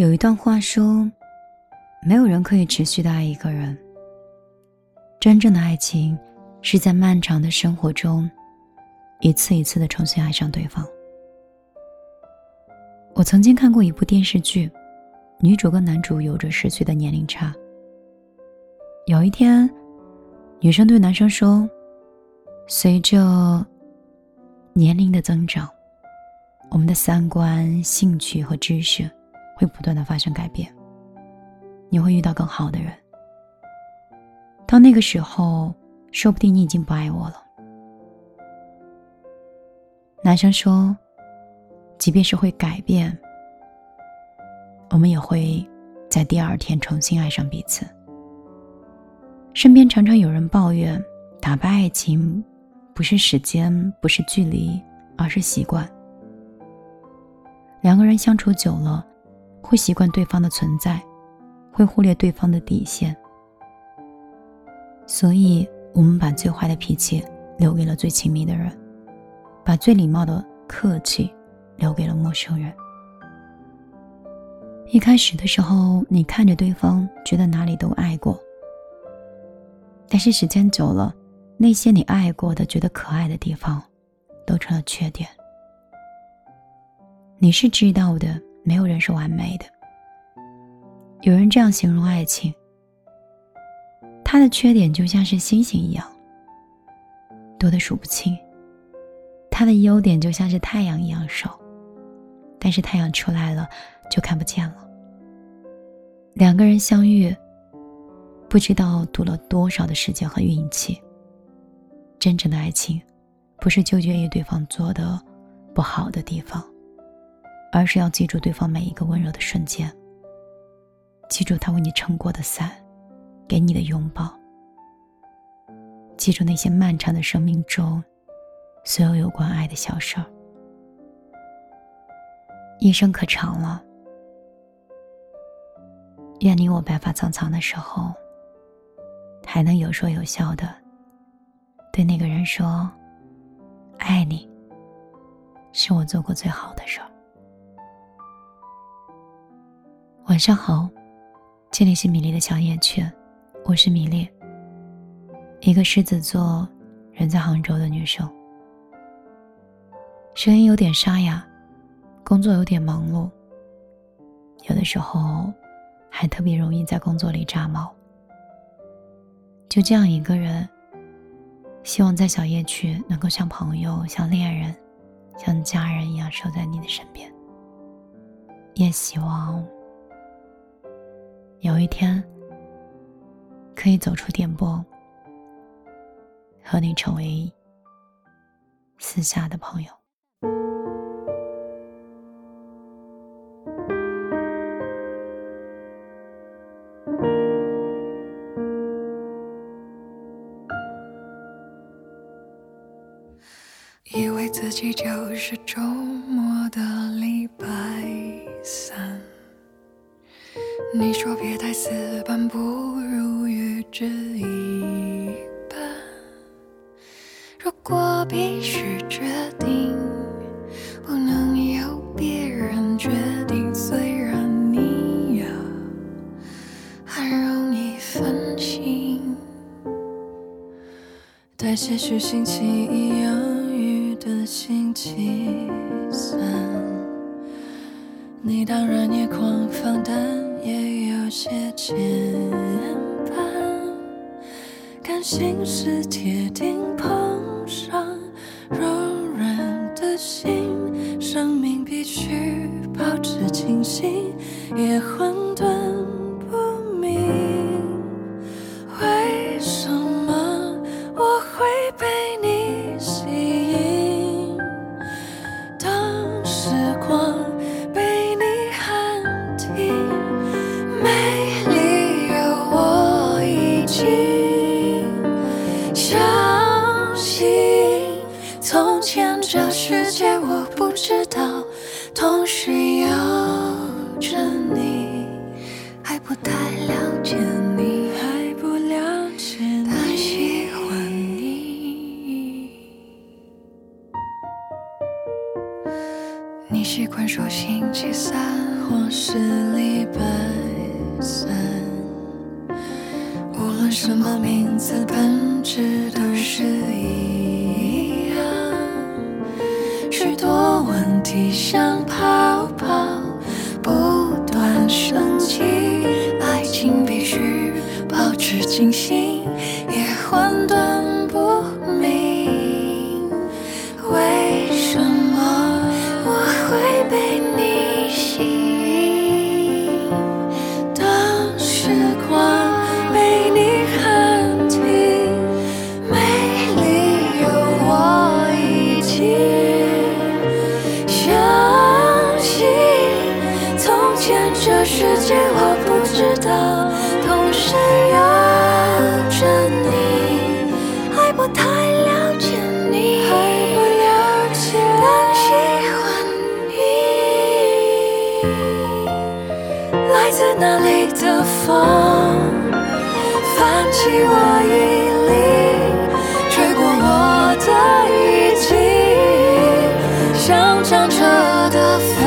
有一段话说：“没有人可以持续的爱一个人。真正的爱情，是在漫长的生活中，一次一次的重新爱上对方。”我曾经看过一部电视剧，女主跟男主有着十岁的年龄差。有一天，女生对男生说：“随着年龄的增长，我们的三观、兴趣和知识。”会不断的发生改变，你会遇到更好的人。到那个时候，说不定你已经不爱我了。男生说：“即便是会改变，我们也会在第二天重新爱上彼此。”身边常常有人抱怨，打败爱情不是时间，不是距离，而是习惯。两个人相处久了。会习惯对方的存在，会忽略对方的底线，所以我们把最坏的脾气留给了最亲密的人，把最礼貌的客气留给了陌生人。一开始的时候，你看着对方，觉得哪里都爱过，但是时间久了，那些你爱过的、觉得可爱的地方，都成了缺点。你是知道的。没有人是完美的。有人这样形容爱情：，它的缺点就像是星星一样，多的数不清；，它的优点就像是太阳一样少，但是太阳出来了就看不见了。两个人相遇，不知道赌了多少的时间和运气。真正的爱情，不是纠结于对方做的不好的地方。而是要记住对方每一个温柔的瞬间，记住他为你撑过的伞，给你的拥抱，记住那些漫长的生命中所有有关爱的小事儿。一生可长了，愿你我白发苍苍的时候，还能有说有笑的对那个人说：“爱你，是我做过最好的事儿。”晚上好，这里是米粒的小夜曲，我是米粒，一个狮子座，人在杭州的女生。声音有点沙哑，工作有点忙碌，有的时候还特别容易在工作里炸毛。就这样一个人，希望在小夜曲能够像朋友、像恋人、像家人一样守在你的身边，也希望。有一天，可以走出电波，和你成为私下的朋友。以为自己就是周末的礼拜三。你说别太死板，不如预知一半。如果必须决定，不能由别人决定。虽然你呀，很容易分心，带些许星期一养育的星期三，你当然也狂放，但。也有些牵绊，感性是铁定碰上柔软的心，生命必须保持清醒，也混沌不明。为什么我会被你。你还不太了解你，但喜欢你。你习惯说星期三。或是礼拜三，无论什么名字，本质都是一样。许多问题像泡泡不断升起，爱情必须保持清醒，也混沌我不知道，同时有着你，还不太了解你，还不了解，但喜欢你。来自哪里的风，泛起我衣领，吹过我的衣襟，像张着的帆，